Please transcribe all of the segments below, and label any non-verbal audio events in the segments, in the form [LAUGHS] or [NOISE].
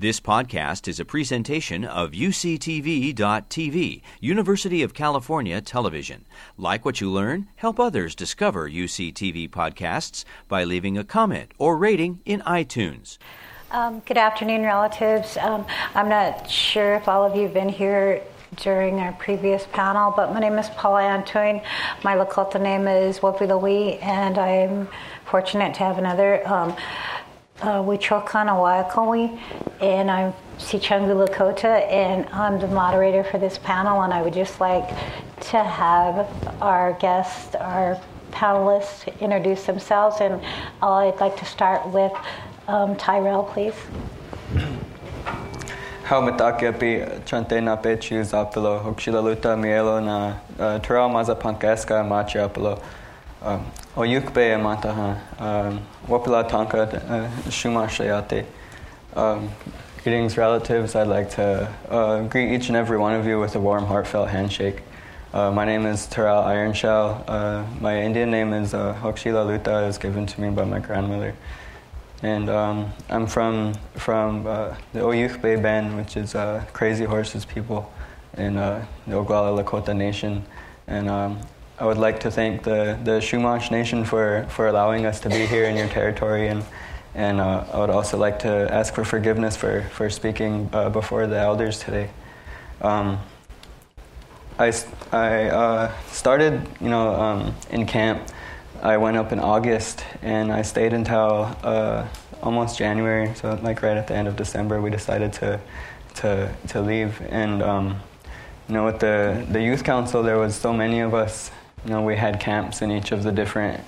This podcast is a presentation of UCTV.tv, University of California Television. Like what you learn, help others discover UCTV podcasts by leaving a comment or rating in iTunes. Um, good afternoon, relatives. Um, I'm not sure if all of you have been here during our previous panel, but my name is Paula Antoine. My Lakota name is Wopi Wapilawi, and I'm fortunate to have another. Um, Wichokana Waiakawi, and I'm Sichangu Lakota, and I'm the moderator for this panel. And I would just like to have our guests, our panelists, introduce themselves. And I'd like to start with um, Terrell, please. Chante na zapilo, luta mielo na uh, Terrell mazapankeska machiapilo. Um, Oyukbe Mataha, Wapila Tanka uh, Shuma Um, greetings, relatives. I'd like to uh, greet each and every one of you with a warm, heartfelt handshake. Uh, my name is Terrell Iron Shell. Uh, my Indian name is uh, Hokshila Luta. Was given to me by my grandmother. And um, I'm from from uh, the Oyukbe band, which is uh, Crazy Horses people in uh, the Oglala Lakota Nation. And um, I would like to thank the, the Chumash Nation for, for allowing us to be here in your territory. And, and uh, I would also like to ask for forgiveness for, for speaking uh, before the elders today. Um, I, I uh, started, you know, um, in camp. I went up in August and I stayed until uh, almost January. So like right at the end of December, we decided to, to, to leave. And, um, you know, with the, the youth council, there was so many of us you know, we had camps in each of the different.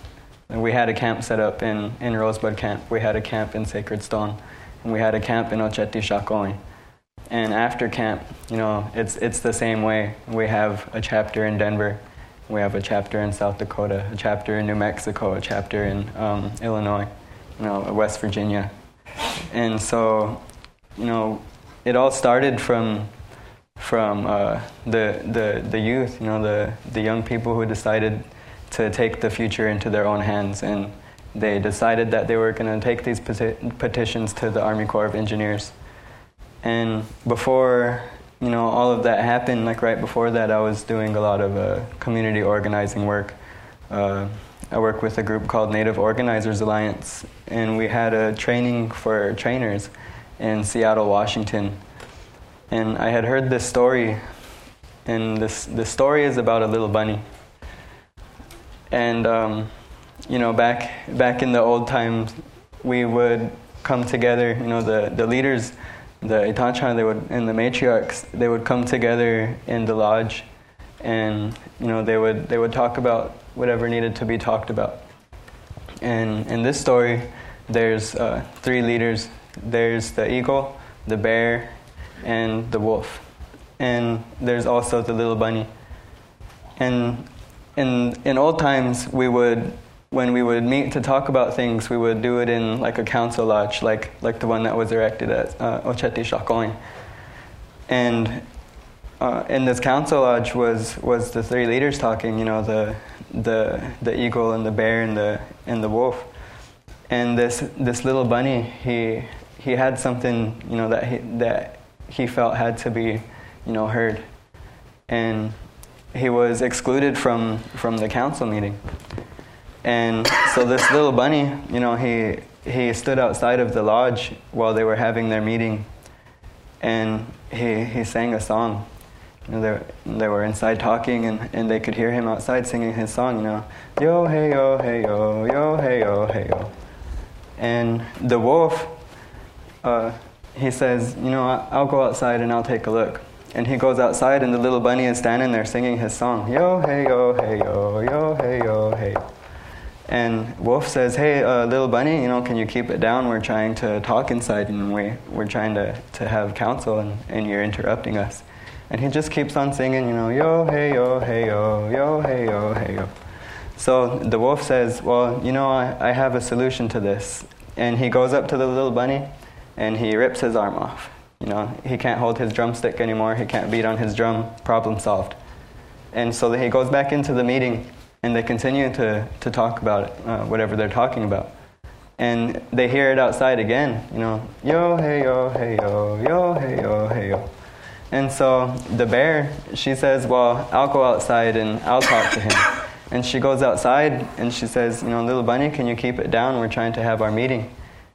We had a camp set up in, in Rosebud Camp. We had a camp in Sacred Stone, and we had a camp in Oceti Sakowin. And after camp, you know, it's it's the same way. We have a chapter in Denver, we have a chapter in South Dakota, a chapter in New Mexico, a chapter in um, Illinois, you know, West Virginia, and so, you know, it all started from from uh, the, the, the youth, you know, the, the young people who decided to take the future into their own hands. And they decided that they were going to take these peti- petitions to the Army Corps of Engineers. And before, you know, all of that happened, like right before that, I was doing a lot of uh, community organizing work. Uh, I work with a group called Native Organizers Alliance, and we had a training for trainers in Seattle, Washington and I had heard this story, and this the story is about a little bunny. And um, you know, back back in the old times, we would come together. You know, the the leaders, the itanchan, they would and the matriarchs, they would come together in the lodge, and you know, they would they would talk about whatever needed to be talked about. And in this story, there's uh, three leaders. There's the eagle, the bear, and the wolf. And there's also the little bunny. And in, in old times, we would, when we would meet to talk about things, we would do it in like a council lodge, like, like the one that was erected at uh, Oceti Sakowin. And uh, in this council lodge was, was the three leaders talking, you know, the, the, the eagle and the bear and the, and the wolf. And this, this little bunny, he, he had something, you know, that, he, that he felt had to be, you know, heard. And he was excluded from, from the council meeting. And so this little bunny, you know, he, he stood outside of the lodge while they were having their meeting and he, he sang a song. Know, they, they were inside talking and, and they could hear him outside singing his song, you know, yo, hey, yo, hey, yo, yo, hey, yo, hey, yo. And the wolf, uh, he says, You know, I'll go outside and I'll take a look. And he goes outside, and the little bunny is standing there singing his song Yo, hey, yo, hey, yo, yo, hey, yo, hey. And Wolf says, Hey, uh, little bunny, you know, can you keep it down? We're trying to talk inside and we, we're trying to, to have counsel and, and you're interrupting us. And he just keeps on singing, you know, yo, hey, yo, hey, yo, yo, hey, yo, hey, yo. So the wolf says, Well, you know, I, I have a solution to this. And he goes up to the little bunny and he rips his arm off. You know, he can't hold his drumstick anymore. He can't beat on his drum. Problem solved. And so he goes back into the meeting, and they continue to, to talk about it, uh, whatever they're talking about. And they hear it outside again, you know, yo, hey, yo, hey, yo, yo, hey, yo, hey, yo. And so the bear, she says, Well, I'll go outside and I'll talk to him. And she goes outside and she says, You know, little bunny, can you keep it down? We're trying to have our meeting.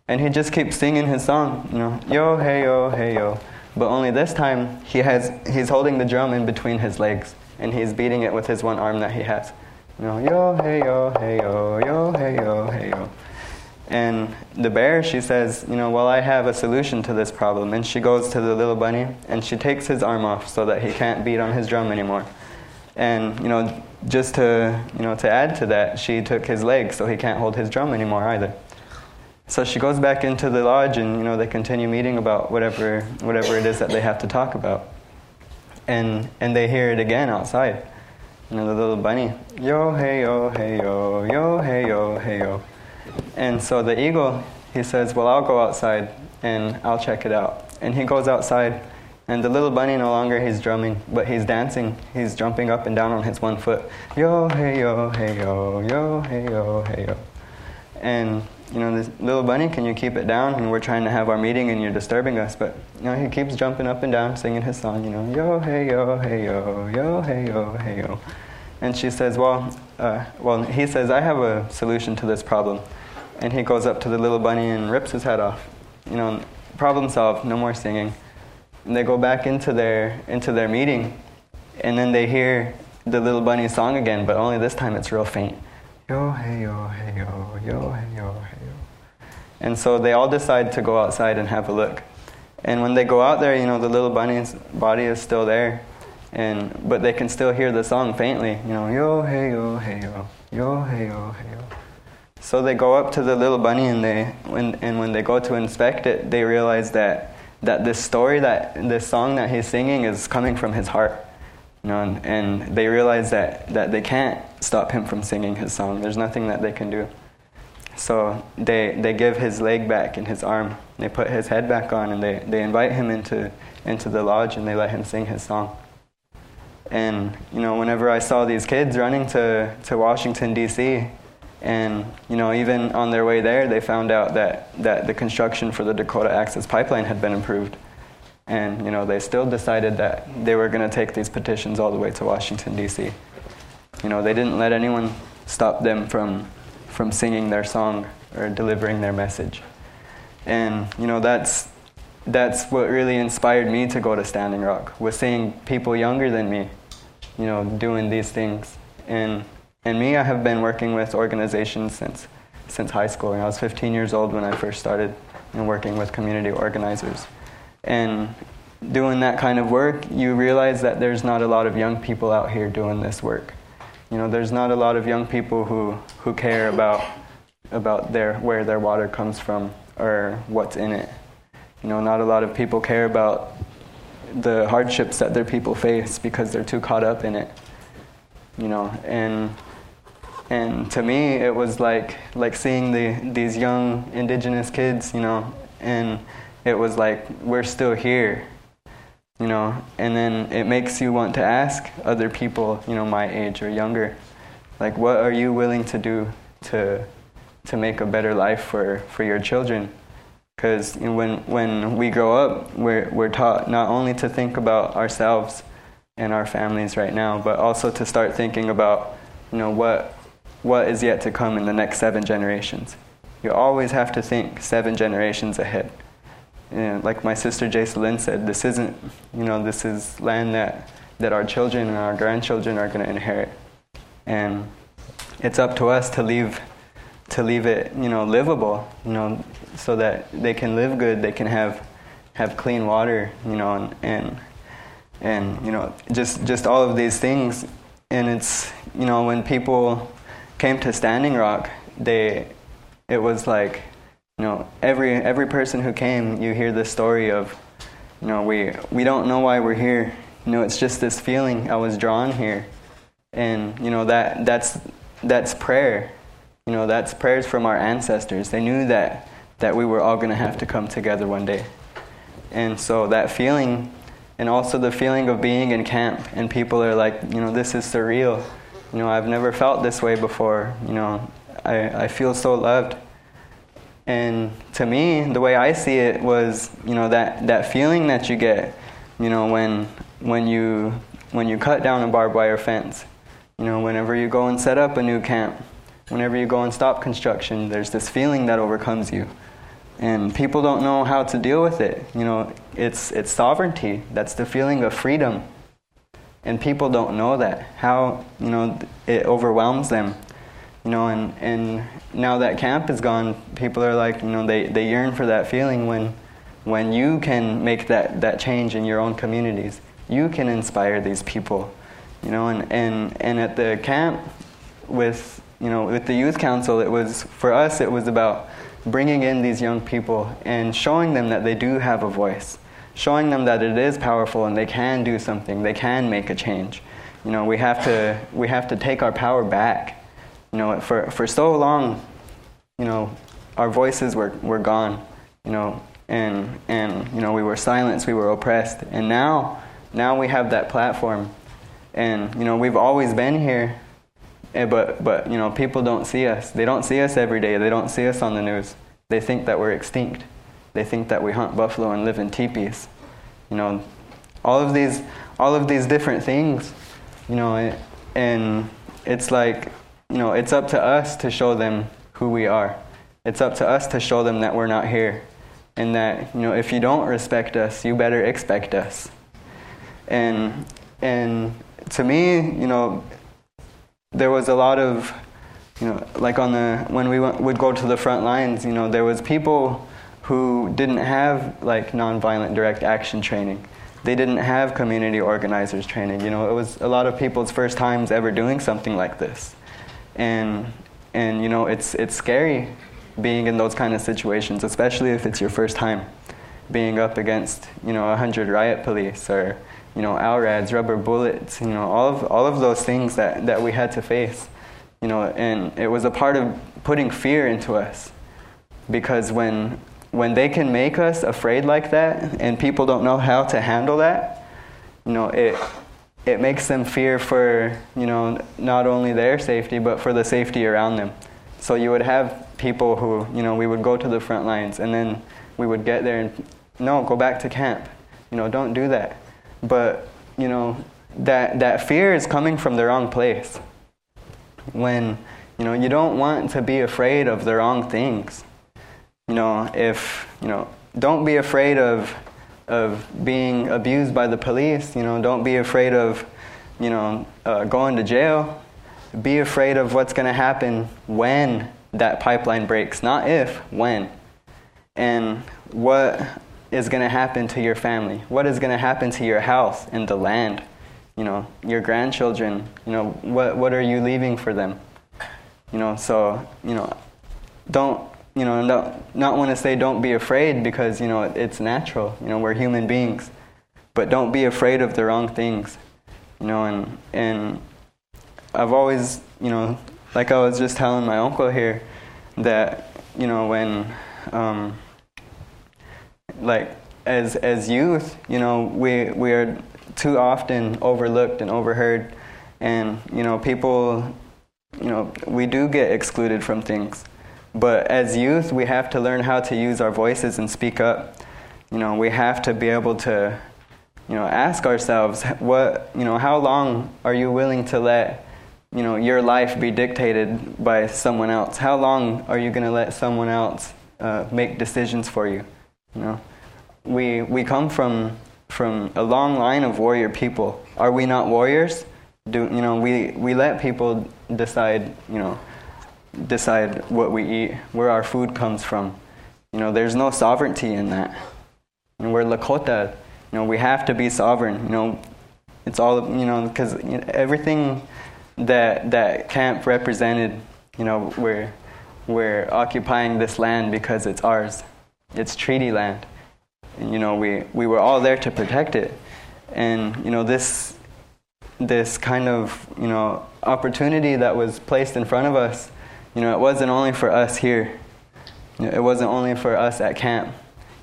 And he just keeps singing his song, you know, yo, hey, yo, hey, yo. But only this time, he has, he's holding the drum in between his legs and he's beating it with his one arm that he has. You know, yo, hey, yo, hey, yo, yo, hey, yo, hey, yo. And the bear, she says, you know, well, I have a solution to this problem. And she goes to the little bunny and she takes his arm off so that he can't beat on his drum anymore. And, you know, just to, you know, to add to that, she took his leg so he can't hold his drum anymore either. So she goes back into the lodge and, you know, they continue meeting about whatever, whatever it is that they have to talk about. And, and they hear it again outside. You know, the little bunny, yo, hey, yo, hey, yo, yo, hey, yo, hey, yo. And so the eagle, he says, Well, I'll go outside and I'll check it out. And he goes outside, and the little bunny no longer he's drumming, but he's dancing. He's jumping up and down on his one foot. Yo, hey, yo, hey, yo, yo, hey, yo, hey, yo. And, you know, this little bunny, can you keep it down? And we're trying to have our meeting and you're disturbing us. But, you know, he keeps jumping up and down, singing his song, you know, yo, hey, yo, hey, yo, yo, hey, yo, hey, yo. And she says, well, uh, well, he says, I have a solution to this problem and he goes up to the little bunny and rips his head off. You know, problem solved, no more singing. And they go back into their into their meeting, and then they hear the little bunny song again, but only this time it's real faint. Yo hey yo hey yo yo hey yo hey. And so they all decide to go outside and have a look. And when they go out there, you know, the little bunny's body is still there, and but they can still hear the song faintly. You know, yo hey yo hey yo yo hey yo hey yo. So they go up to the little bunny and they when and when they go to inspect it, they realize that that this story that this song that he's singing is coming from his heart. You know, and, and they realize that, that they can't stop him from singing his song. There's nothing that they can do. So they they give his leg back and his arm. They put his head back on and they, they invite him into into the lodge and they let him sing his song. And you know, whenever I saw these kids running to, to Washington D.C., and you know, even on their way there, they found out that, that the construction for the Dakota Access Pipeline had been improved. And you know, they still decided that they were going to take these petitions all the way to Washington D.C. You know, they didn't let anyone stop them from from singing their song or delivering their message. And you know, that's that's what really inspired me to go to Standing Rock was seeing people younger than me, you know, doing these things. And and me, I have been working with organizations since, since high school. I was 15 years old when I first started you know, working with community organizers. And doing that kind of work, you realize that there's not a lot of young people out here doing this work. You know, there's not a lot of young people who, who care about, about their, where their water comes from or what's in it. You know, not a lot of people care about the hardships that their people face because they're too caught up in it. You know, and and to me it was like like seeing the these young indigenous kids you know and it was like we're still here you know and then it makes you want to ask other people you know my age or younger like what are you willing to do to to make a better life for for your children because you know, when when we grow up we're we're taught not only to think about ourselves and our families right now but also to start thinking about you know what what is yet to come in the next seven generations. You always have to think seven generations ahead. And like my sister Jacelyn said, this isn't, you know, this is land that, that our children and our grandchildren are going to inherit. And it's up to us to leave, to leave it, you know, livable, you know, so that they can live good, they can have, have clean water, you know, and, and, and you know, just, just all of these things. And it's, you know, when people came to Standing Rock, they it was like you know every every person who came, you hear the story of you know we we don't know why we're here. You know, it's just this feeling. I was drawn here, and you know that that's that's prayer. You know, that's prayers from our ancestors. They knew that that we were all going to have to come together one day, and so that feeling, and also the feeling of being in camp, and people are like, you know, this is surreal you know, I've never felt this way before. You know, I, I feel so loved. And to me, the way I see it was, you know, that, that feeling that you get You know, when when you when you cut down a barbed wire fence, you know, whenever you go and set up a new camp, whenever you go and stop construction, there's this feeling that overcomes you. And people don't know how to deal with it. You know, it's it's sovereignty. That's the feeling of freedom. And people don't know that. How, you know, it overwhelms them. You know, and, and now that camp is gone, people are like, you know, they, they yearn for that feeling when when you can make that, that change in your own communities. You can inspire these people. You know, and, and, and at the camp with you know with the youth council it was for us it was about bringing in these young people and showing them that they do have a voice showing them that it is powerful and they can do something they can make a change you know we have to we have to take our power back you know for for so long you know our voices were were gone you know and and you know we were silenced we were oppressed. And now now we have that platform. And you know we've always been here eh, but but you know people don't see us. They don't see us every day. They don't see us on the news. They think that we're extinct. They think that we hunt buffalo and live in teepees. You know all of these all of these different things you know and it's like you know it's up to us to show them who we are it's up to us to show them that we're not here and that you know if you don't respect us you better expect us and and to me, you know, there was a lot of, you know, like on the when we would go to the front lines, you know, there was people who didn't have like nonviolent direct action training. They didn't have community organizers training. You know, it was a lot of people's first times ever doing something like this, and and you know, it's it's scary being in those kind of situations, especially if it's your first time being up against you know a hundred riot police or you know, LRADs, rubber bullets, you know, all of, all of those things that, that we had to face, you know, and it was a part of putting fear into us. Because when, when they can make us afraid like that and people don't know how to handle that, you know, it, it makes them fear for, you know, not only their safety, but for the safety around them. So you would have people who, you know, we would go to the front lines and then we would get there and, no, go back to camp. You know, don't do that but, you know, that, that fear is coming from the wrong place. When, you know, you don't want to be afraid of the wrong things. You know, if, you know, don't be afraid of, of being abused by the police. You know, don't be afraid of, you know, uh, going to jail. Be afraid of what's going to happen when that pipeline breaks, not if, when. And what is going to happen to your family? What is going to happen to your house and the land? You know, your grandchildren, you know, what, what are you leaving for them? You know, so, you know, don't, you know, not, not want to say don't be afraid because, you know, it's natural. You know, we're human beings. But don't be afraid of the wrong things. You know, and, and I've always, you know, like I was just telling my uncle here, that, you know, when, um, like as as youth, you know, we we are too often overlooked and overheard, and you know, people, you know, we do get excluded from things. But as youth, we have to learn how to use our voices and speak up. You know, we have to be able to, you know, ask ourselves, what, you know, how long are you willing to let, you know, your life be dictated by someone else? How long are you going to let someone else uh, make decisions for you? You know, we we come from from a long line of warrior people. Are we not warriors? Do you know we we let people decide you know decide what we eat, where our food comes from. You know, there's no sovereignty in that. And we're Lakota. You know, we have to be sovereign. You know, it's all you know because everything that that camp represented. You know, we're we're occupying this land because it's ours. It's treaty land. And, you know, we, we were all there to protect it. And, you know, this, this kind of, you know, opportunity that was placed in front of us, you know, it wasn't only for us here. It wasn't only for us at camp.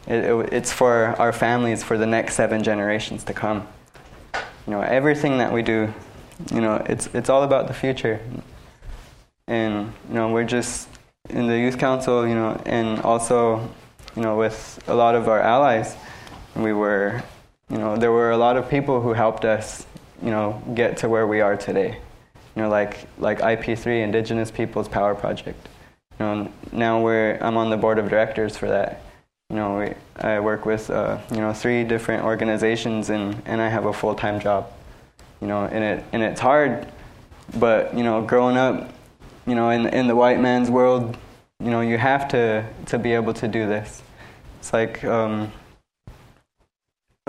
It, it, it's for our families for the next seven generations to come. You know, everything that we do, you know, it's, it's all about the future. And, you know, we're just in the youth council, you know, and also you know, with a lot of our allies, we were, you know, there were a lot of people who helped us, you know, get to where we are today. You know, like like IP3, Indigenous Peoples Power Project. You know, now we're I'm on the board of directors for that. You know, we, I work with uh, you know three different organizations, and, and I have a full time job. You know, and it and it's hard, but you know, growing up, you know, in in the white man's world, you know, you have to to be able to do this. It's like um,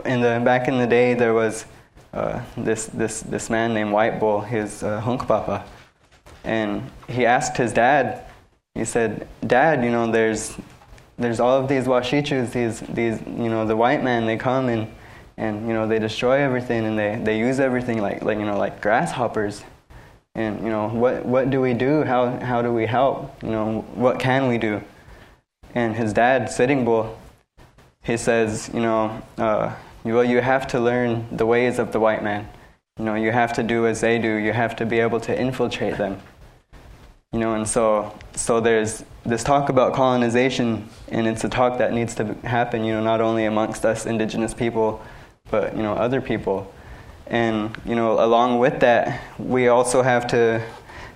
in the back in the day, there was uh, this this this man named White Bull, his uh, hunkpapa, and he asked his dad. He said, "Dad, you know, there's there's all of these washichus, these these you know the white men. They come and and you know they destroy everything and they they use everything like like you know like grasshoppers." And you know what what do we do? How how do we help? You know what can we do? And his dad, Sitting Bull, he says, you know, uh, well, you have to learn the ways of the white man. You know, you have to do as they do. You have to be able to infiltrate them. You know, and so so there's this talk about colonization, and it's a talk that needs to happen. You know, not only amongst us indigenous people, but you know other people. And you know, along with that, we also have to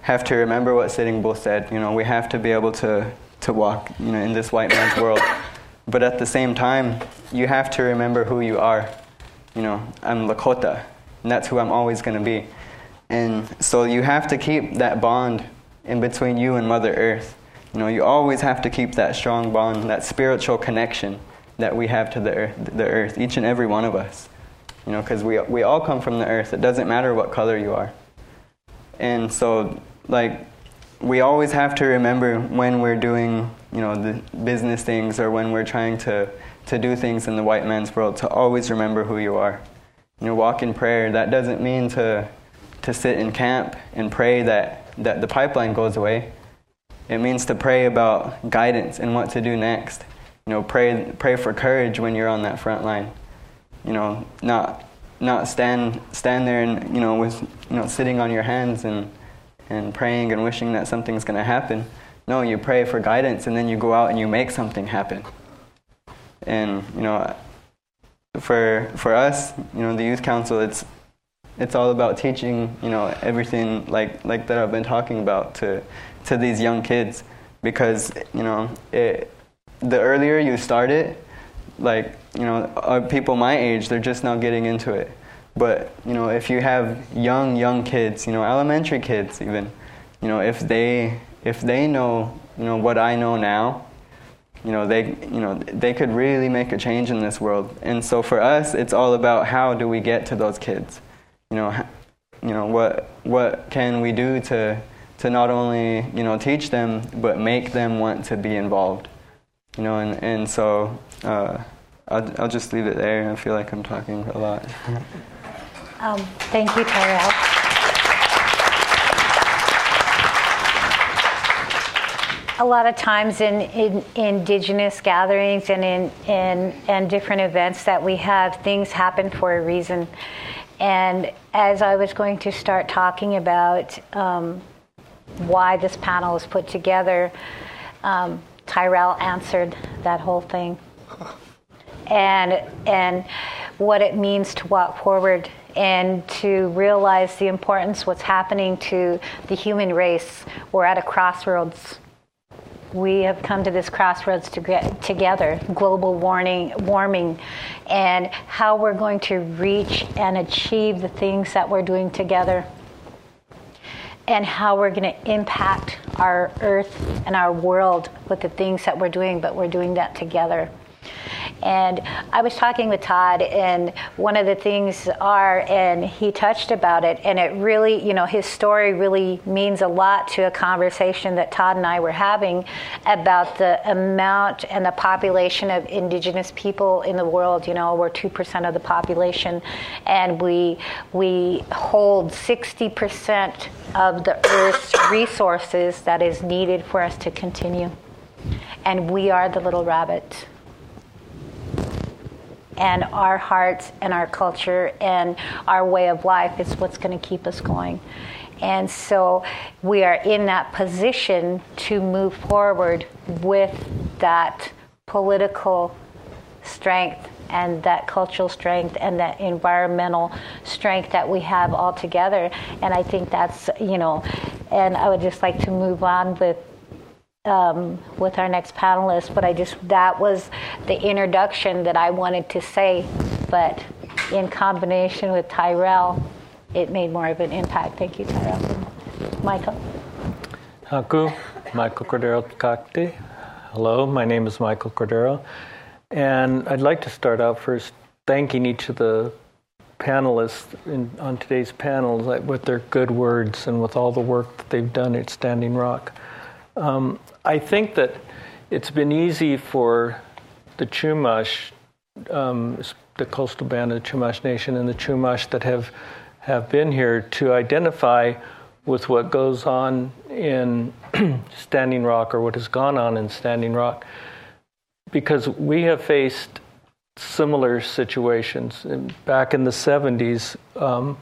have to remember what Sitting Bull said. You know, we have to be able to to walk, you know, in this white man's world. But at the same time, you have to remember who you are. You know, I'm Lakota, and that's who I'm always going to be. And so you have to keep that bond in between you and Mother Earth. You know, you always have to keep that strong bond, that spiritual connection that we have to the earth, the earth each and every one of us. You know, because we, we all come from the earth. It doesn't matter what color you are. And so, like, we always have to remember when we're doing, you know, the business things or when we're trying to, to do things in the white man's world to always remember who you are. You know, walk in prayer. That doesn't mean to, to sit in camp and pray that, that the pipeline goes away. It means to pray about guidance and what to do next. You know, pray, pray for courage when you're on that front line. You know, not, not stand, stand there and, you know, with, you know, sitting on your hands and, and praying and wishing that something's going to happen. No, you pray for guidance and then you go out and you make something happen. And you know, for for us, you know, the youth council, it's it's all about teaching, you know, everything like like that I've been talking about to to these young kids because you know, it, the earlier you start it, like you know, uh, people my age, they're just now getting into it but you know, if you have young young kids, you know, elementary kids even, you know, if they if they know you know what I know now, you know they you know they could really make a change in this world. And so for us, it's all about how do we get to those kids, you know, you know what what can we do to to not only you know teach them but make them want to be involved, you know, and and so. Uh, I'll, I'll just leave it there. I feel like I'm talking a lot. [LAUGHS] Um, thank you, Terrell. A lot of times in, in, indigenous gatherings and in, in and different events that we have, things happen for a reason. And as I was going to start talking about um, why this panel was put together, um, Terrell answered that whole thing. [LAUGHS] And and what it means to walk forward and to realize the importance what's happening to the human race. We're at a crossroads. We have come to this crossroads to get together, global warming, warming, and how we're going to reach and achieve the things that we're doing together, and how we're going to impact our earth and our world with the things that we're doing, but we're doing that together. And I was talking with Todd, and one of the things are, and he touched about it, and it really, you know, his story really means a lot to a conversation that Todd and I were having about the amount and the population of indigenous people in the world. You know, we're 2% of the population, and we, we hold 60% of the Earth's resources that is needed for us to continue. And we are the little rabbit and our hearts and our culture and our way of life is what's going to keep us going. And so we are in that position to move forward with that political strength and that cultural strength and that environmental strength that we have all together. And I think that's, you know, and I would just like to move on with um, with our next panelist, but I just, that was the introduction that I wanted to say. But in combination with Terrell, it made more of an impact. Thank you, Terrell. Michael. Haku, Michael Cordero Kakti. Hello, my name is Michael Cordero. And I'd like to start out first thanking each of the panelists in, on today's panels with their good words and with all the work that they've done at Standing Rock. Um, I think that it's been easy for the Chumash, um, the coastal band of the Chumash Nation, and the Chumash that have have been here to identify with what goes on in [CLEARS THROAT] Standing Rock or what has gone on in Standing Rock, because we have faced similar situations back in the 70s um,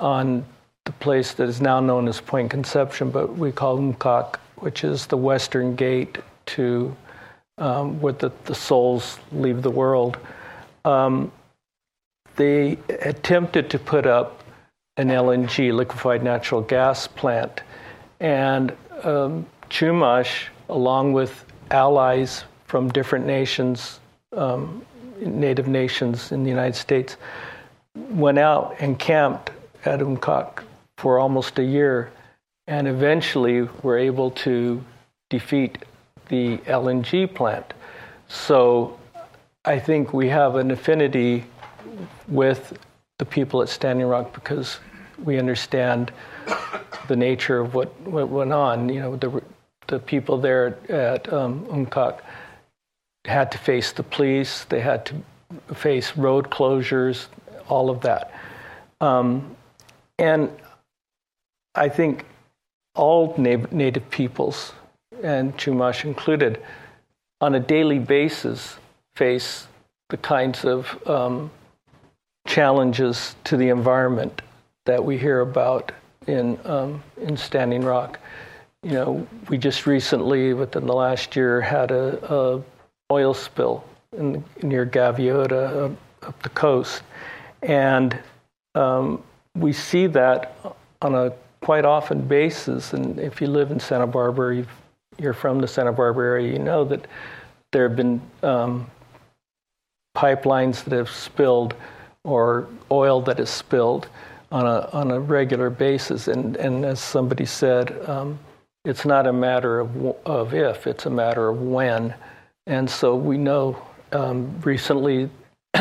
on the place that is now known as Point Conception, but we call Umkak which is the western gate to um, where the, the souls leave the world. Um, they attempted to put up an LNG, liquefied natural gas plant, and um, Chumash, along with allies from different nations, um, native nations in the United States, went out and camped at Umkak for almost a year and eventually we were able to defeat the LNG plant. So I think we have an affinity with the people at Standing Rock because we understand the nature of what, what went on. You know, the, the people there at um, Umkak had to face the police, they had to face road closures, all of that. Um, and I think all native peoples, and Chumash included, on a daily basis face the kinds of um, challenges to the environment that we hear about in um, in Standing Rock. You know, we just recently, within the last year, had a, a oil spill in, near Gaviota up, up, the coast, and um, we see that on a quite often bases. and if you live in Santa Barbara, you are from the Santa Barbara area, you know that there have been um, pipelines that have spilled or oil that is spilled on a on a regular basis. And and as somebody said, um, it's not a matter of of if, it's a matter of when. And so we know um, recently, [CLEARS THROAT]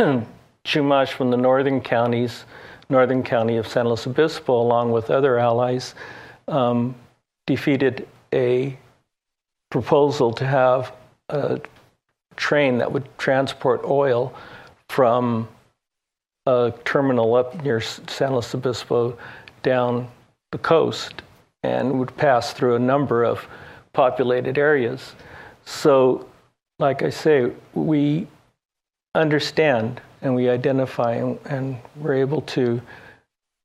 Chumash from the northern counties northern county of San Luis Obispo, along with other allies, um, defeated a proposal to have a train that would transport oil from a terminal up near San Luis Obispo down the coast and would pass through a number of populated areas. So, like I say, we understand and we identify and, and we're able to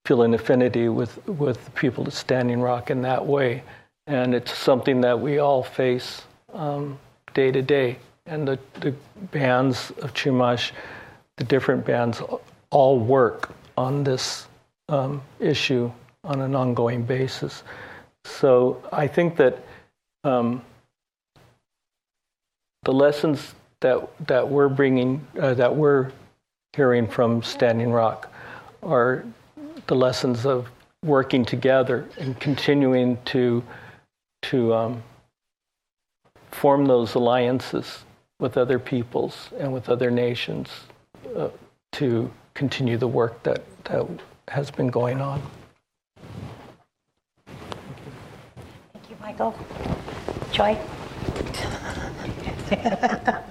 feel an affinity with, with the people at Standing Rock in that way. And it's something that we all face um, day to day. And the, the bands of Chumash, the different bands, all work on this um, issue on an ongoing basis. So I think that um, the lessons that that we're bringing, uh, that we're hearing from Standing Rock are the lessons of working together and continuing to to um, form those alliances with other peoples and with other nations uh, to continue the work that, that has been going on. Thank you, Michael. Joye? [LAUGHS]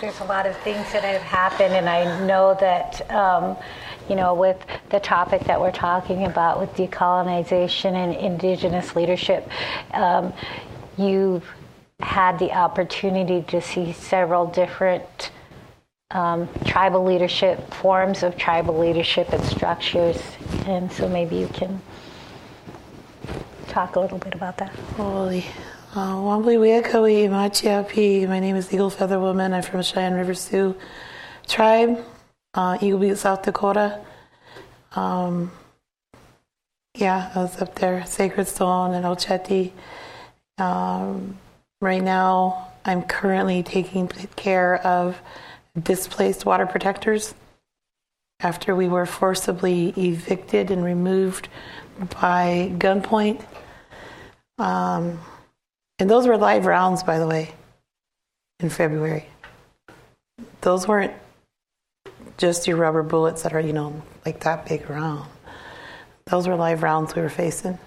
there's a lot of things that have happened, and I know that. Um, you know, with the topic that we're talking about with decolonization and indigenous leadership, um, you've had the opportunity to see several different um, tribal leadership, forms of tribal leadership and structures. And so maybe you can talk a little bit about that. Holy. Uh, My name is Eagle Feather Woman. I'm from Cheyenne River Sioux tribe, uh, Eagle Butte, South Dakota. Um, yeah, I was up there, Sacred Stone and Oceti. Um, right now, I'm currently taking care of displaced water protectors after we were forcibly evicted and removed by gunpoint. Um, and those were live rounds, by the way, in February. Those weren't just your rubber bullets that are, you know, like that big round. Those were live rounds we were facing.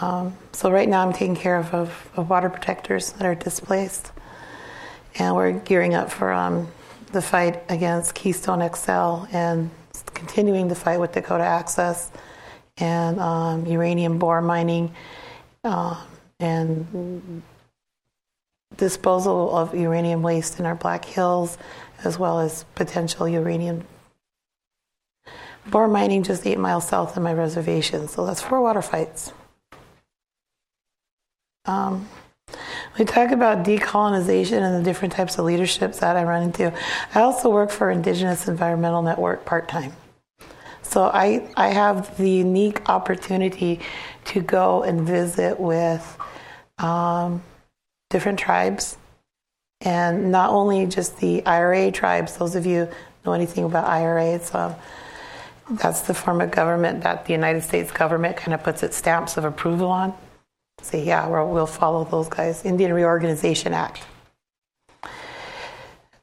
Um, so right now I'm taking care of, of, of, water protectors that are displaced. And we're gearing up for um, the fight against Keystone XL and continuing the fight with Dakota Access and um, uranium bore mining uh, and disposal of uranium waste in our Black Hills, as well as potential uranium bore mining just eight miles south of my reservation. So that's four water fights. Um, we talk about decolonization and the different types of leaderships that I run into. I also work for Indigenous Environmental Network part time. So I, I have the unique opportunity to go and visit with um, different tribes, and not only just the IRA tribes. Those of you know anything about IRA, it's um, that's the form of government that the United States government kind of puts its stamps of approval on say, yeah, we'll, we'll follow those guys. Indian Reorganization Act.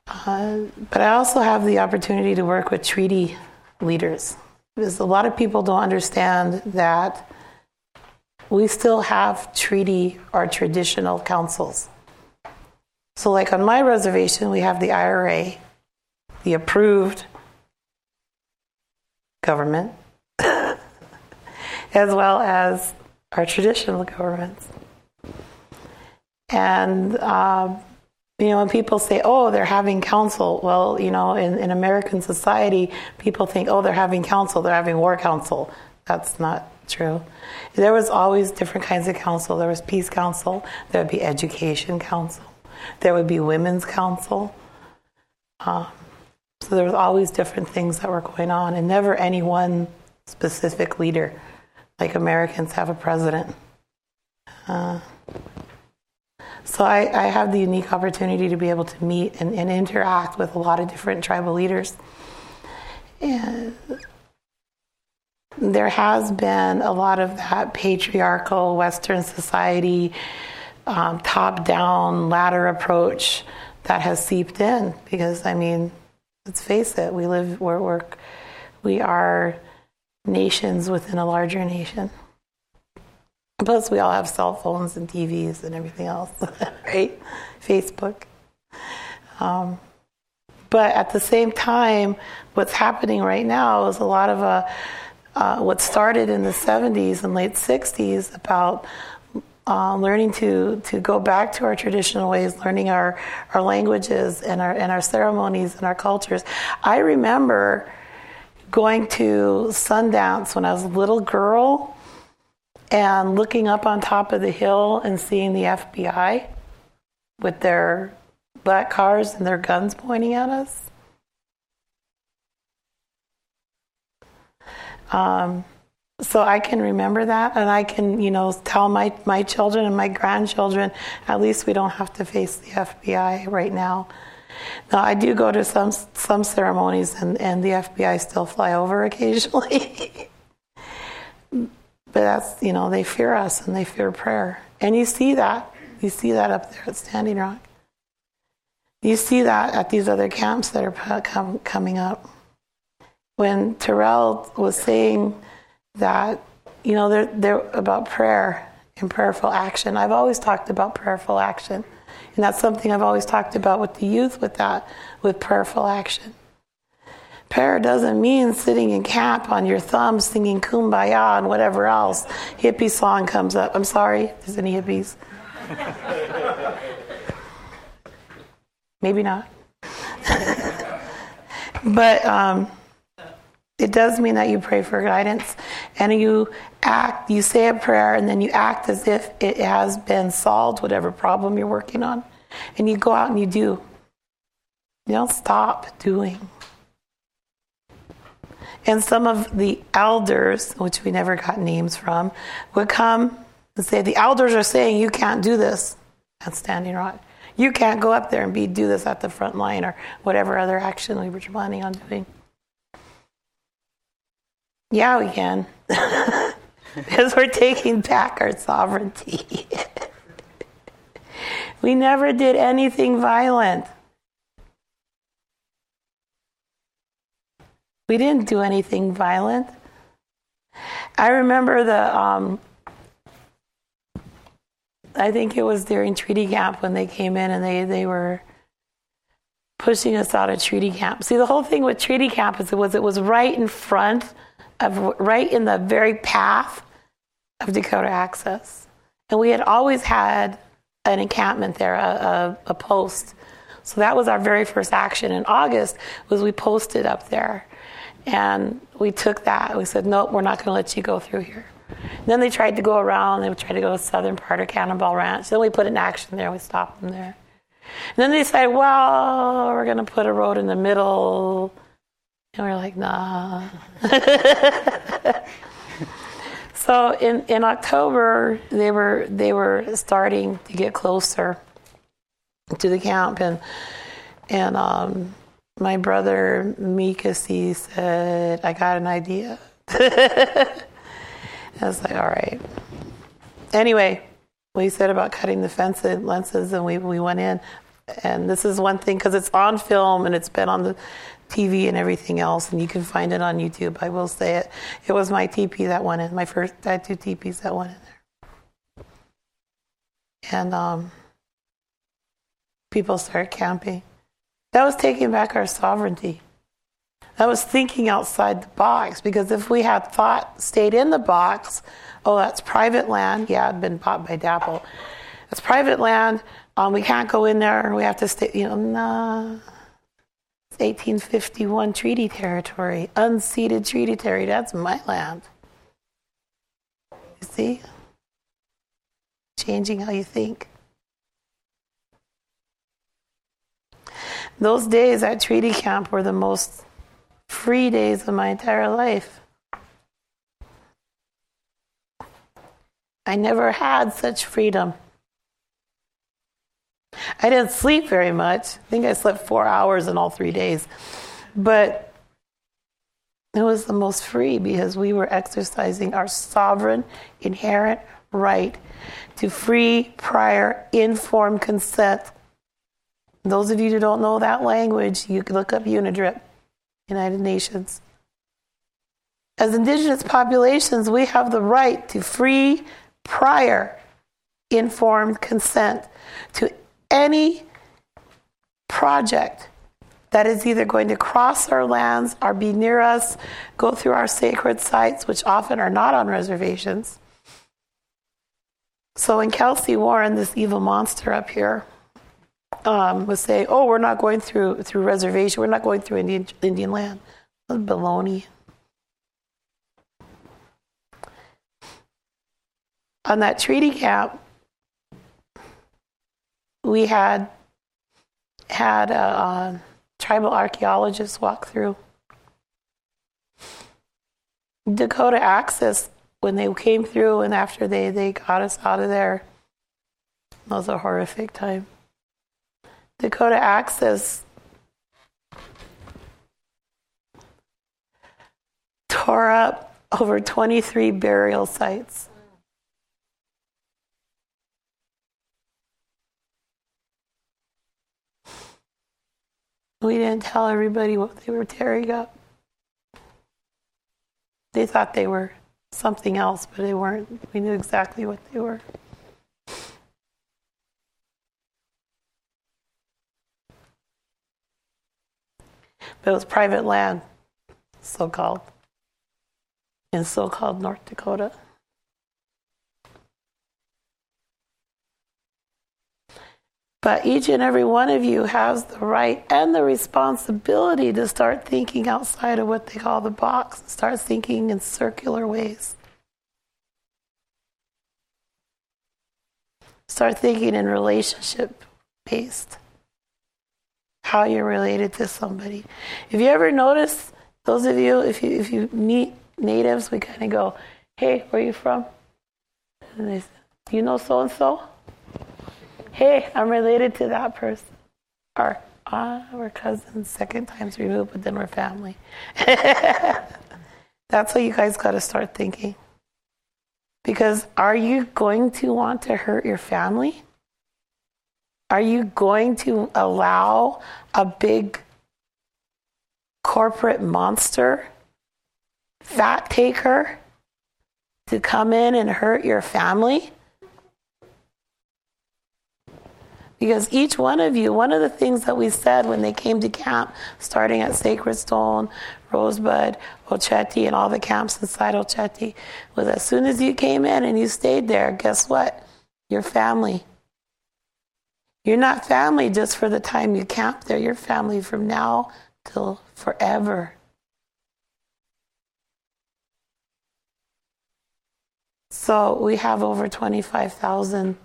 Uh, but I also have the opportunity to work with treaty leaders because a lot of people don't understand that we still have treaty or traditional councils. So, like on my reservation, we have the IRA, the approved government, [LAUGHS] as well as our traditional governments. And, um, you know, when people say, oh, they're having council, well, you know, in, in American society, people think, oh, they're having council, they're having war council. That's not true. There was always different kinds of council. There was peace council, there would be education council, there would be women's council. Um, so there was always different things that were going on, and never any one specific leader like Americans have a president. Uh, so I, I, have the unique opportunity to be able to meet and, and interact with a lot of different tribal leaders. And there has been a lot of that patriarchal Western society, um, top down ladder approach that has seeped in. Because, I mean, let's face it, we live, we're, we're we are nations within a larger nation. Plus, we all have cell phones and TVs and everything else, [LAUGHS] right? Facebook. Um, but at the same time, what's happening right now is a lot of uh, uh, what started in the 70s and late 60s about uh, learning to, to go back to our traditional ways, learning our, our languages and our, and our ceremonies and our cultures. I remember going to Sundance when I was a little girl and looking up on top of the hill and seeing the FBI with their black cars and their guns pointing at us. Um, so I can remember that, and I can, you know, tell my, my children and my grandchildren, at least we don't have to face the FBI right now. Now, I do go to some some ceremonies, and, and the FBI still fly over [LAUGHS] occasionally. But that's you know they fear us and they fear prayer, and you see that you see that up there at Standing Rock. You see that at these other camps that are com- coming up. When Terrell was saying that, you know, they're, they're about prayer and prayerful action. I've always talked about prayerful action. And that's something I've always talked about with the youth with that, with prayerful action. Prayer doesn't mean sitting in camp on your thumb singing kumbaya and whatever else. Hippie song comes up. I'm sorry, if there's any hippies. Maybe not. [LAUGHS] but um, it does mean that you pray for guidance and you act, you say a prayer and then you act as if it has been solved, whatever problem you're working on. And you go out and you do. You don't stop doing. And some of the elders, which we never got names from, would come and say, The elders are saying you can't do this at Standing Rock. You can't go up there and be do this at the front line or whatever other action we were planning on doing. Yeah, we can. [LAUGHS] because we're taking back our sovereignty. [LAUGHS] we never did anything violent. We didn't do anything violent. I remember the, um, I think it was during treaty camp when they came in and they, they were pushing us out of treaty camp. See, the whole thing with treaty camp is it was it was right in front of right in the very path of Dakota Access, and we had always had an encampment there, a, a, a post. So that was our very first action in August. Was we posted up there, and we took that. We said, nope, we're not going to let you go through here. And then they tried to go around. They tried to go to the southern part of Cannonball Ranch. Then we put an action there. We stopped them there. And then they decided, well, we're going to put a road in the middle. And we're like, nah. [LAUGHS] so in, in October, they were they were starting to get closer to the camp, and and um, my brother Mikasi said, "I got an idea." [LAUGHS] I was like, "All right." Anyway, we said about cutting the fence lenses, and we we went in, and this is one thing because it's on film and it's been on the TV and everything else, and you can find it on YouTube. I will say it. It was my TP that went in. My first, I had two TPs that went in there, and um, people started camping. That was taking back our sovereignty. That was thinking outside the box because if we had thought stayed in the box, oh, that's private land. Yeah, it'd been bought by DAPL. That's private land. Um, we can't go in there. We have to stay. You know, nah. It's 1851 treaty territory, unceded treaty territory. That's my land. You see? Changing how you think. Those days at treaty camp were the most free days of my entire life. I never had such freedom. I didn't sleep very much. I think I slept four hours in all three days. But it was the most free because we were exercising our sovereign, inherent right to free, prior, informed consent. Those of you who don't know that language, you can look up UNDRIP, United Nations. As indigenous populations, we have the right to free, prior, informed consent to any project that is either going to cross our lands or be near us, go through our sacred sites, which often are not on reservations. So when Kelcy Warren, this evil monster up here, um, was saying, "Oh, we're not going through through reservation. We're not going through Indian Indian land," baloney. On that treaty camp, we had had a, a tribal archaeologist walk through. Dakota Access, when they came through and after they, they got us out of there, that was a horrific time. Dakota Access tore up over 23 burial sites. We didn't tell everybody what they were tearing up. They thought they were something else, but they weren't. We knew exactly what they were. But it was private land, so called, in so called North Dakota. But each and every one of you has the right and the responsibility to start thinking outside of what they call the box, start thinking in circular ways. Start thinking in relationship based. How you're related to somebody. If you ever notice, those of you, if you if you meet natives, we kind of go, "Hey, where are you from?" And they say, "You know so and so." Hey, I'm related to that person. Or, ah, we're cousins, second times removed, but then we're family. [LAUGHS] That's what you guys got to start thinking. Because are you going to want to hurt your family? Are you going to allow a big corporate monster, fat taker, to come in and hurt your family? Because each one of you, one of the things that we said when they came to camp, starting at Sacred Stone, Rosebud, Oceti, and all the camps inside Oceti, was as soon as you came in and you stayed there, guess what? You're family. You're not family just for the time you camp there, you're family from now till forever. So we have over 25,000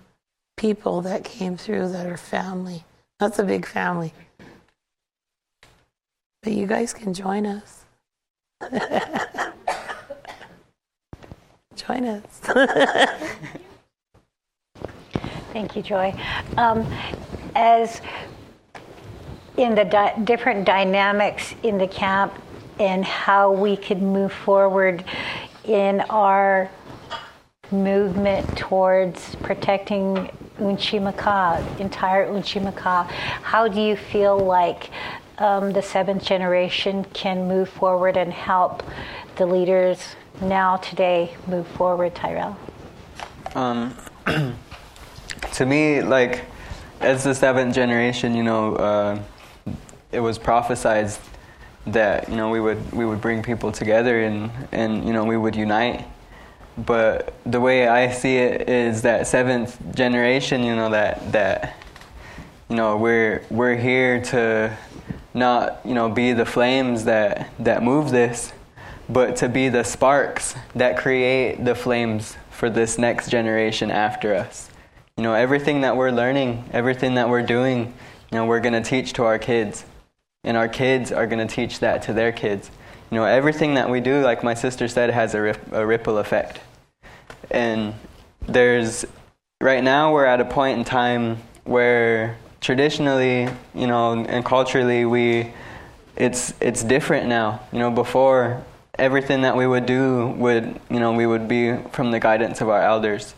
people that came through that are family. That's a big family. But you guys can join us. [LAUGHS] join us. [LAUGHS] Thank you, Joye. Um, as in the di- different dynamics in the camp and how we could move forward in our movement towards protecting Unci Maka, entire Unci Maka. How do you feel like um, the seventh generation can move forward and help the leaders now, today, move forward, Terrell? Um, [CLEARS THROAT] to me, like, as the seventh generation, you know, uh, it was prophesied that you know we would we would bring people together and and you know we would unite but the way I see it is that seventh generation, you know, that that you know we're we're here to not you know be the flames that that move this, but to be the sparks that create the flames for this next generation after us. You know, everything that we're learning, everything that we're doing, you know, we're going to teach to our kids, and our kids are going to teach that to their kids. You know, everything that we do, like my sister said, has a, rip, a ripple effect. And there's, right now, we're at a point in time where traditionally, you know, and culturally, we, it's, it's different now. You know, before, everything that we would do would, you know, we would be from the guidance of our elders.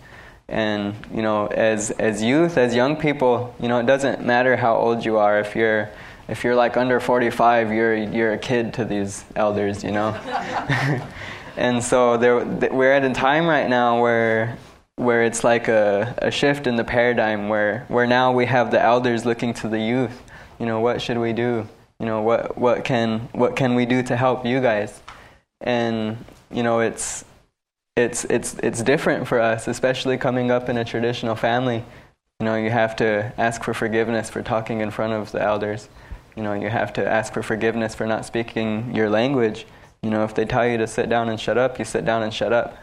And, you know, as, as youth, as young people, you know, it doesn't matter how old you are. If you're, if you're like under 45, you're, you're a kid to these elders, you know? [LAUGHS] and so there, we're at a time right now where where it's like a, a shift in the paradigm where, where now we have the elders looking to the youth you know what should we do you know what, what can what can we do to help you guys and you know it's it's it's it's different for us especially coming up in a traditional family you know you have to ask for forgiveness for talking in front of the elders you know you have to ask for forgiveness for not speaking your language you know, if they tell you to sit down and shut up, you sit down and shut up.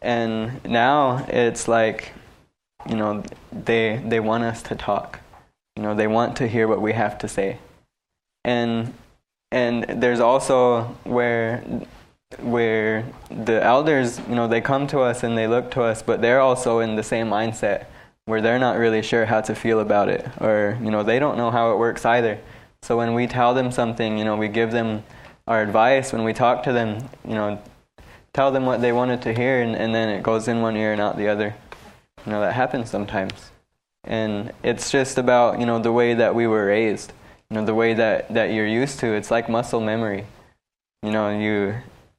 And now it's like, you know, they they want us to talk. You know, they want to hear what we have to say. And and there's also where where the elders, you know, they come to us and they look to us, but they're also in the same mindset where they're not really sure how to feel about it or, you know, they don't know how it works either. So when we tell them something, you know, we give them our advice when we talk to them, you know, tell them what they wanted to hear, and, and then it goes in one ear and out the other. You know, that happens sometimes. And it's just about, you know, the way that we were raised, you know, the way that, that you're used to. It's like muscle memory. You know, you,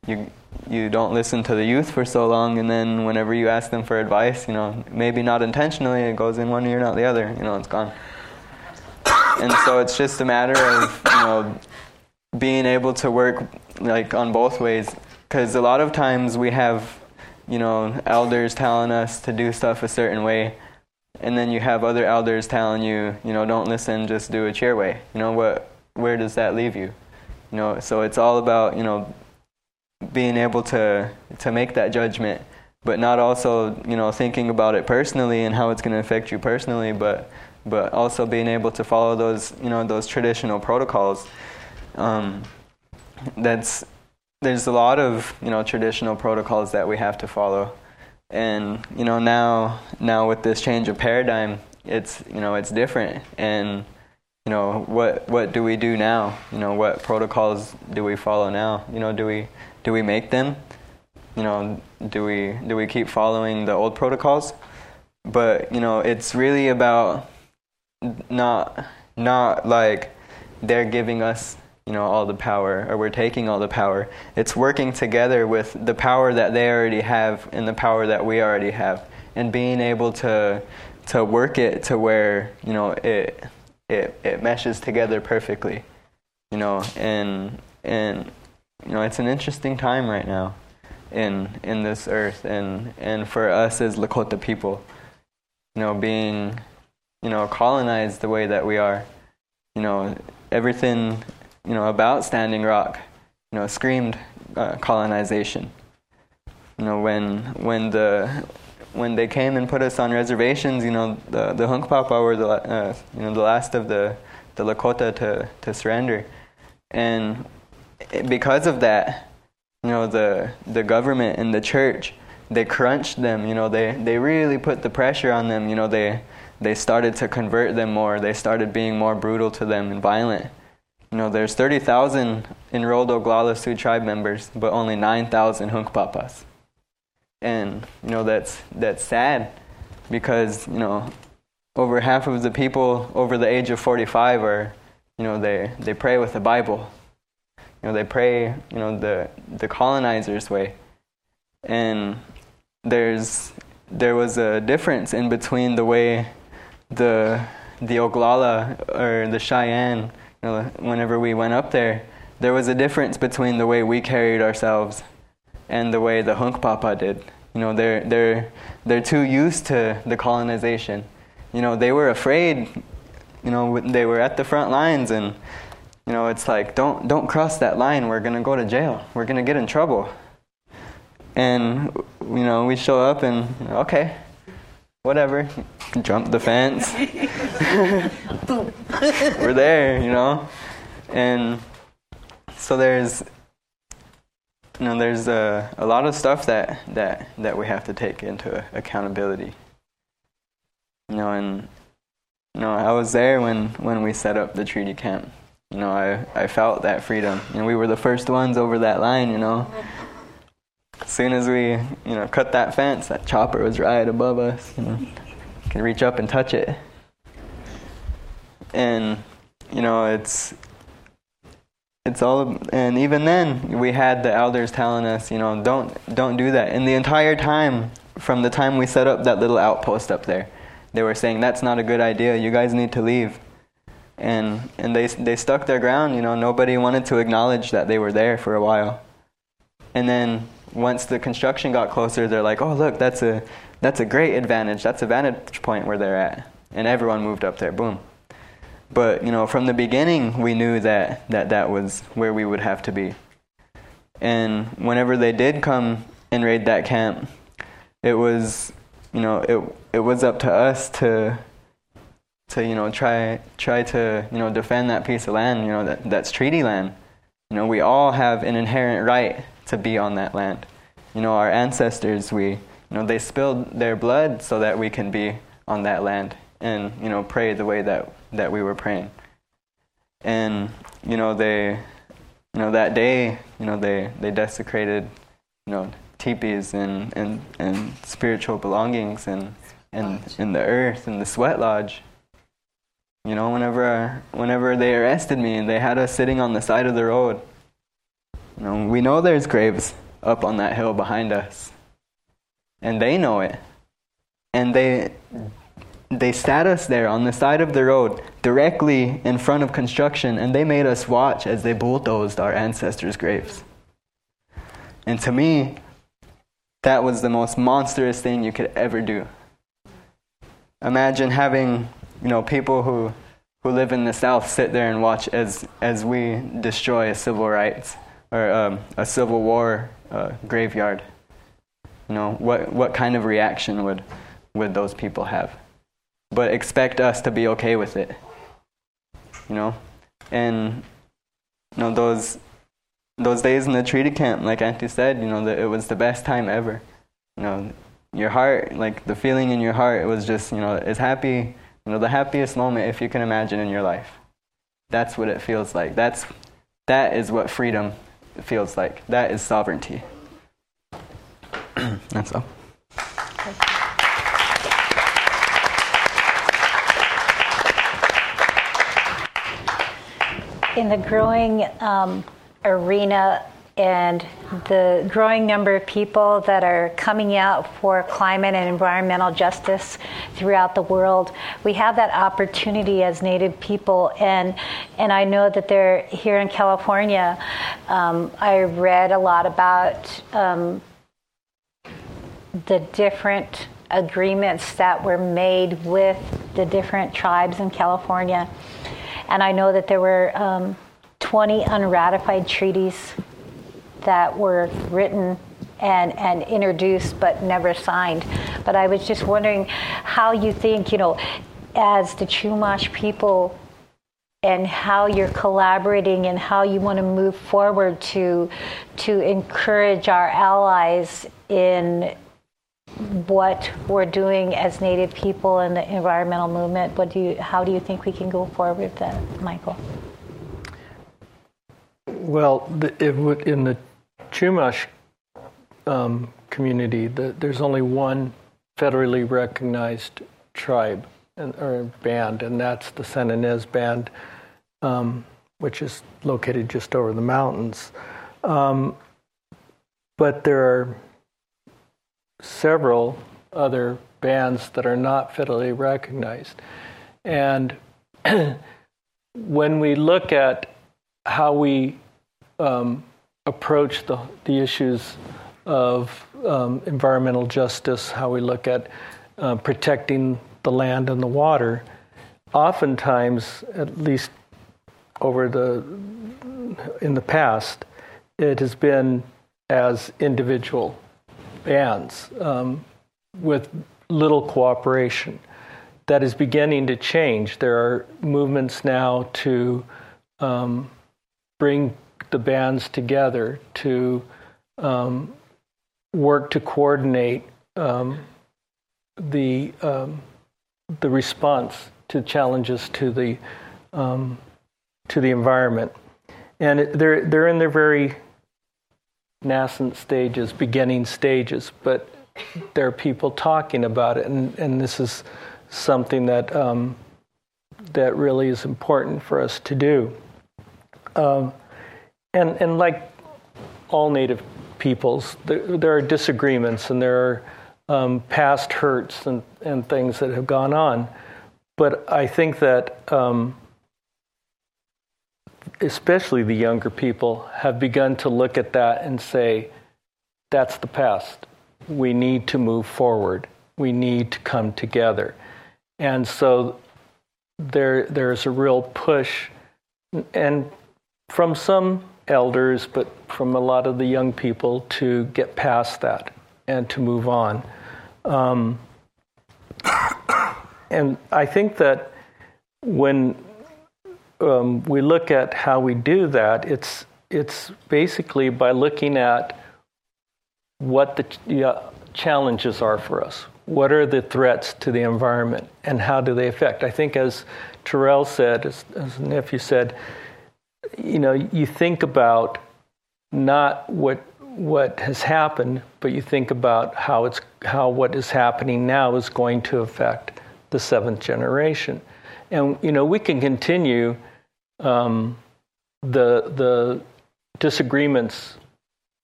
you, you don't listen to the youth for so long, and then whenever you ask them for advice, you know, maybe not intentionally, it goes in one ear not the other, you know, it's gone. And so it's just a matter of, you know, being able to work like on both ways. Because a lot of times we have you know elders telling us to do stuff a certain way and then you have other elders telling you you know don't listen just do it your way. You know what where does that leave you? You know so it's all about you know being able to to make that judgment but not also you know thinking about it personally and how it's going to affect you personally but but also being able to follow those you know those traditional protocols. Um, that's there's a lot of you know traditional protocols that we have to follow, and you know now now with this change of paradigm, it's you know it's different. And you know what what do we do now? You know what protocols do we follow now? You know do we do we make them? You know do we do we keep following the old protocols? But you know it's really about not not like they're giving us you know all the power or we're taking all the power. It's working together with the power that they already have and the power that we already have. And being able to to work it to where you know it it it meshes together perfectly you know and and you know it's an interesting time right now in in this earth and and for us as Lakota people you know being you know colonized the way that we are you know everything you know about Standing Rock you know screamed uh, colonization. You know when when the when they came and put us on reservations, you know, the the Hunkpapa were the uh, you know the last of the the Lakota to to surrender, and because of that, you know, the the government and the church they crunched them. You know, they they really put the pressure on them. You know, they they started to convert them more. They started being more brutal to them and violent. You know, there's 30,000 enrolled Oglala Sioux tribe members, but only 9,000 Hunkpapas and you know that's that's sad because you know over half of the people over the age of 45 are you know they they pray with the bible you know they pray you know the the colonizers way and there's there was a difference in between the way the the Oglala or the Cheyenne you know, whenever we went up there there was a difference between the way we carried ourselves and the way the Hunkpapa did. You know, they're, they're, they're too used to the colonization. You know, they were afraid, you know, they were at the front lines and, you know, it's like, don't, don't cross that line. We're to go to jail. We're to get in trouble. And, you know, we show up and, okay, whatever, jump the fence. [LAUGHS] we're there, you know? And so there's you know, there's a, a lot of stuff that, that, that we have to take into accountability. You know, and you know, I was there when, when we set up the treaty camp. You know, I, I felt that freedom. And we were the first ones over that line, you know. As soon as we, you know, cut that fence, that chopper was right above us, you know. Can reach up and touch it. And, you know, it's it's all and even then we had the elders telling us you know don't don't do that and the entire time from the time we set up that little outpost up there they were saying that's not a good idea you guys need to leave and and they they stuck their ground you know nobody wanted to acknowledge that they were there for a while. And then once the construction got closer they're like oh look that's a that's a great advantage. That's a vantage point where they're at. And everyone moved up there boom. But you know, from the beginning, we knew that that, that was where we would have to be. And whenever they did come and raid that camp, it was you know it it was up to us to to you know try try to you know defend that piece of land. You know that that's treaty land. You know we all have an inherent right to be on that land. You know our ancestors we you know they spilled their blood so that we can be on that land and you know pray the way that that we were praying. And you know they, you know that day, you know they they desecrated, you know teepees and and and spiritual belongings and and in the earth and the sweat lodge. You know, whenever whenever they arrested me and they had us sitting on the side of the road. You know, we know there's graves up on that hill behind us. And they know it. And they they sat us there on the side of the road, directly in front of construction, and they made us watch as they bulldozed our ancestors' graves. And to me, that was the most monstrous thing you could ever do. Imagine having, you know, people who, who live in the South sit there and watch as, as we destroy a civil rights or um, a Civil War uh, graveyard. You know, what, what kind of reaction would, would those people have? but expect us to be okay with it. You know, and you know those those days in the treaty camp, like Auntie said, you know, that it was the best time ever. You know, your heart, like the feeling in your heart, was just, you know, it's happy, you know, the happiest moment if you can imagine in your life. That's what it feels like. That's that is what freedom feels like. That is sovereignty. [CLEARS THROAT] That's all. In the growing um, arena and the growing number of people that are coming out for climate and environmental justice throughout the world. We have that opportunity as Native people, and and I know that they're here in California. Um, I read a lot about um, the different agreements that were made with the different tribes in California, and I know that there were. Um, 20 unratified treaties that were written and, and introduced but never signed. But I was just wondering how you think, you know, as the Chumash people and how you're collaborating and how you want to move forward to to encourage our allies in what we're doing as native people in the environmental movement. What do you how do you think we can go forward with that, Michael? Well, in the Chumash um, community, the, there's only one federally recognized tribe and, or band, and that's the Santa Ynez Band, um, which is located just over the mountains. Um, but there are several other bands that are not federally recognized. And [CLEARS THROAT] when we look at how we um, approach the, the issues of um, environmental justice, how we look at uh, protecting the land and the water, oftentimes, at least over the in the past, it has been as individual bands um, with little cooperation. That is beginning to change. There are movements now to um, bring the bands together to um, work to coordinate um, the um, the response to challenges to the um, to the environment, and it, they're they're in their very nascent stages, beginning stages, but there are people talking about it, and, and this is something that um, that really is important for us to do. Um, and, and like all Native peoples, there, there are disagreements and there are um, past hurts and, and things that have gone on. But I think that um, especially the younger people have begun to look at that and say, that's the past. We need to move forward. We need to come together. And so there, there's a real push, and from some elders, but from a lot of the young people to get past that and to move on. Um, [COUGHS] and I think that when um, we look at how we do that, it's it's basically by looking at what the yeah, challenges are for us. What are the threats to the environment, and how do they affect? I think, as Terrell said, as, as nephew said, you know, you think about not what what has happened, but you think about how it's how what is happening now is going to affect the seventh generation, and you know we can continue um, the the disagreements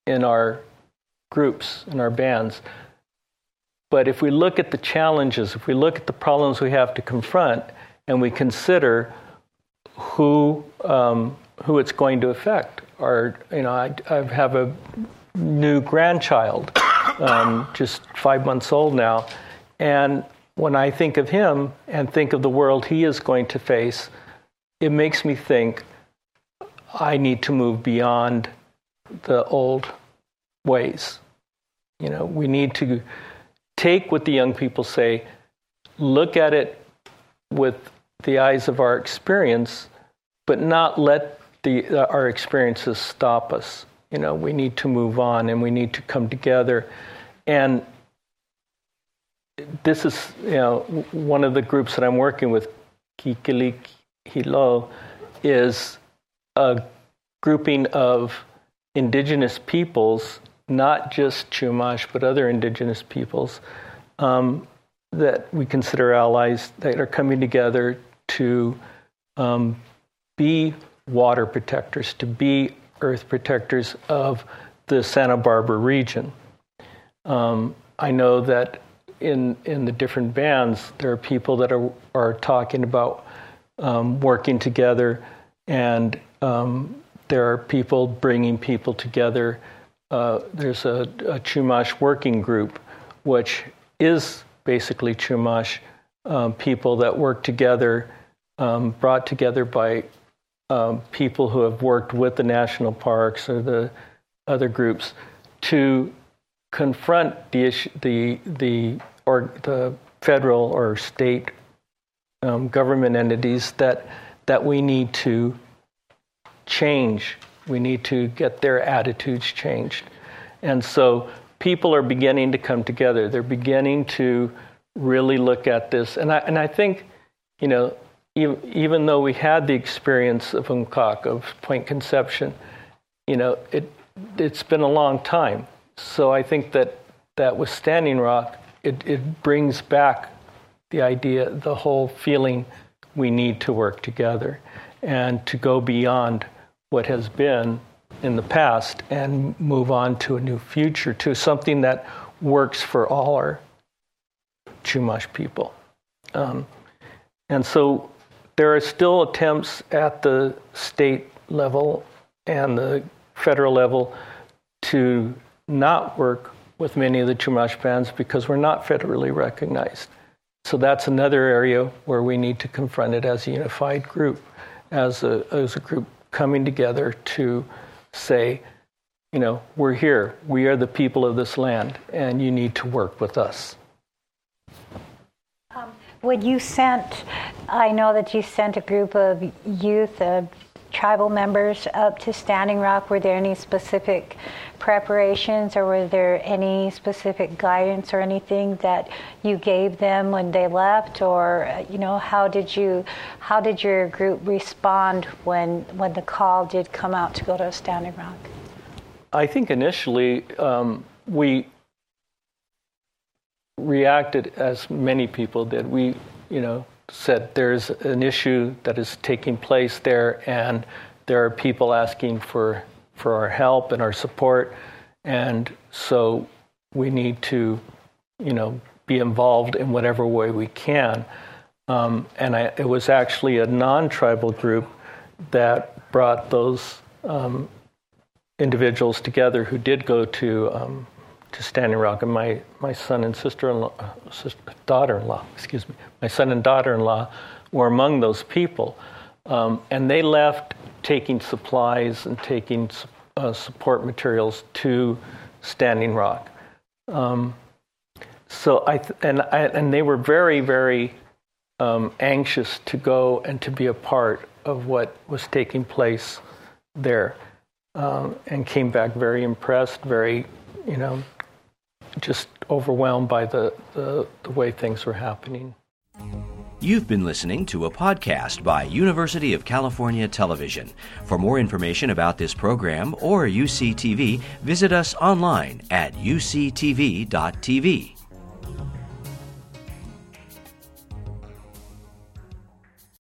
in our groups in our bands, but if we look at the challenges, if we look at the problems we have to confront, and we consider who um, who it's going to affect. Or, you know, I, I have a new grandchild, um, just five months old now, and when I think of him and think of the world he is going to face, it makes me think I need to move beyond the old ways. You know, we need to take what the young people say, look at it with the eyes of our experience, but not let the, our experiences stop us. You know, we need to move on and we need to come together. And this is, you know, one of the groups that I'm working with, Kikilik Hilo, is a grouping of indigenous peoples, not just Chumash, but other indigenous peoples, um, that we consider allies that are coming together to um, be water protectors, to be earth protectors of the Santa Barbara region. Um, I know that in in the different bands, there are people that are are talking about um, working together, and um, there are people bringing people together. Uh, there's a, a, Chumash working group, which is basically Chumash um, people that work together, um, brought together by um, people who have worked with the national parks or the other groups to confront the issue, the the or the federal or state um, government entities that that we need to change. We need to get their attitudes changed, and so people are beginning to come together. They're beginning to really look at this, and I and I think, you know, even, though we had the experience of Unkak of Point Conception, you know, it it's been a long time. So I think that that with Standing Rock, it, it brings back the idea, the whole feeling we need to work together and to go beyond what has been in the past and move on to a new future, to something that works for all our Chumash people. Um, and so there are still attempts at the state level and the federal level to not work with many of the Chumash bands because we're not federally recognized. So that's another area where we need to confront it as a unified group, as a, as a group coming together to say, you know, we're here, we are the people of this land, and you need to work with us. When you sent, I know that you sent a group of youth, uh, tribal members up to Standing Rock. Were there any specific preparations or were there any specific guidance or anything that you gave them when they left or you know how did you how did your group respond when when the call did come out to go to Standing Rock? I think initially um, we reacted as many people did. We you know said there's an issue that is taking place there, and there are people asking for for our help and our support, and so we need to, you know, be involved in whatever way we can. Um, and I, it was actually a non-tribal group that brought those um, individuals together who did go to um, to Standing Rock, and my, my son and sister-in-law, uh, sister, daughter-in-law, excuse me, my son and daughter-in-law were among those people, um, and they left taking supplies and taking uh, support materials to Standing Rock. Um, so I th- and I, and they were very very um, anxious to go and to be a part of what was taking place there, um, and came back very impressed, very you know just overwhelmed by the, the, the way things were happening. You've been listening to a podcast by University of California Television. For more information about this program or UCTV, visit us online at uctv.tv.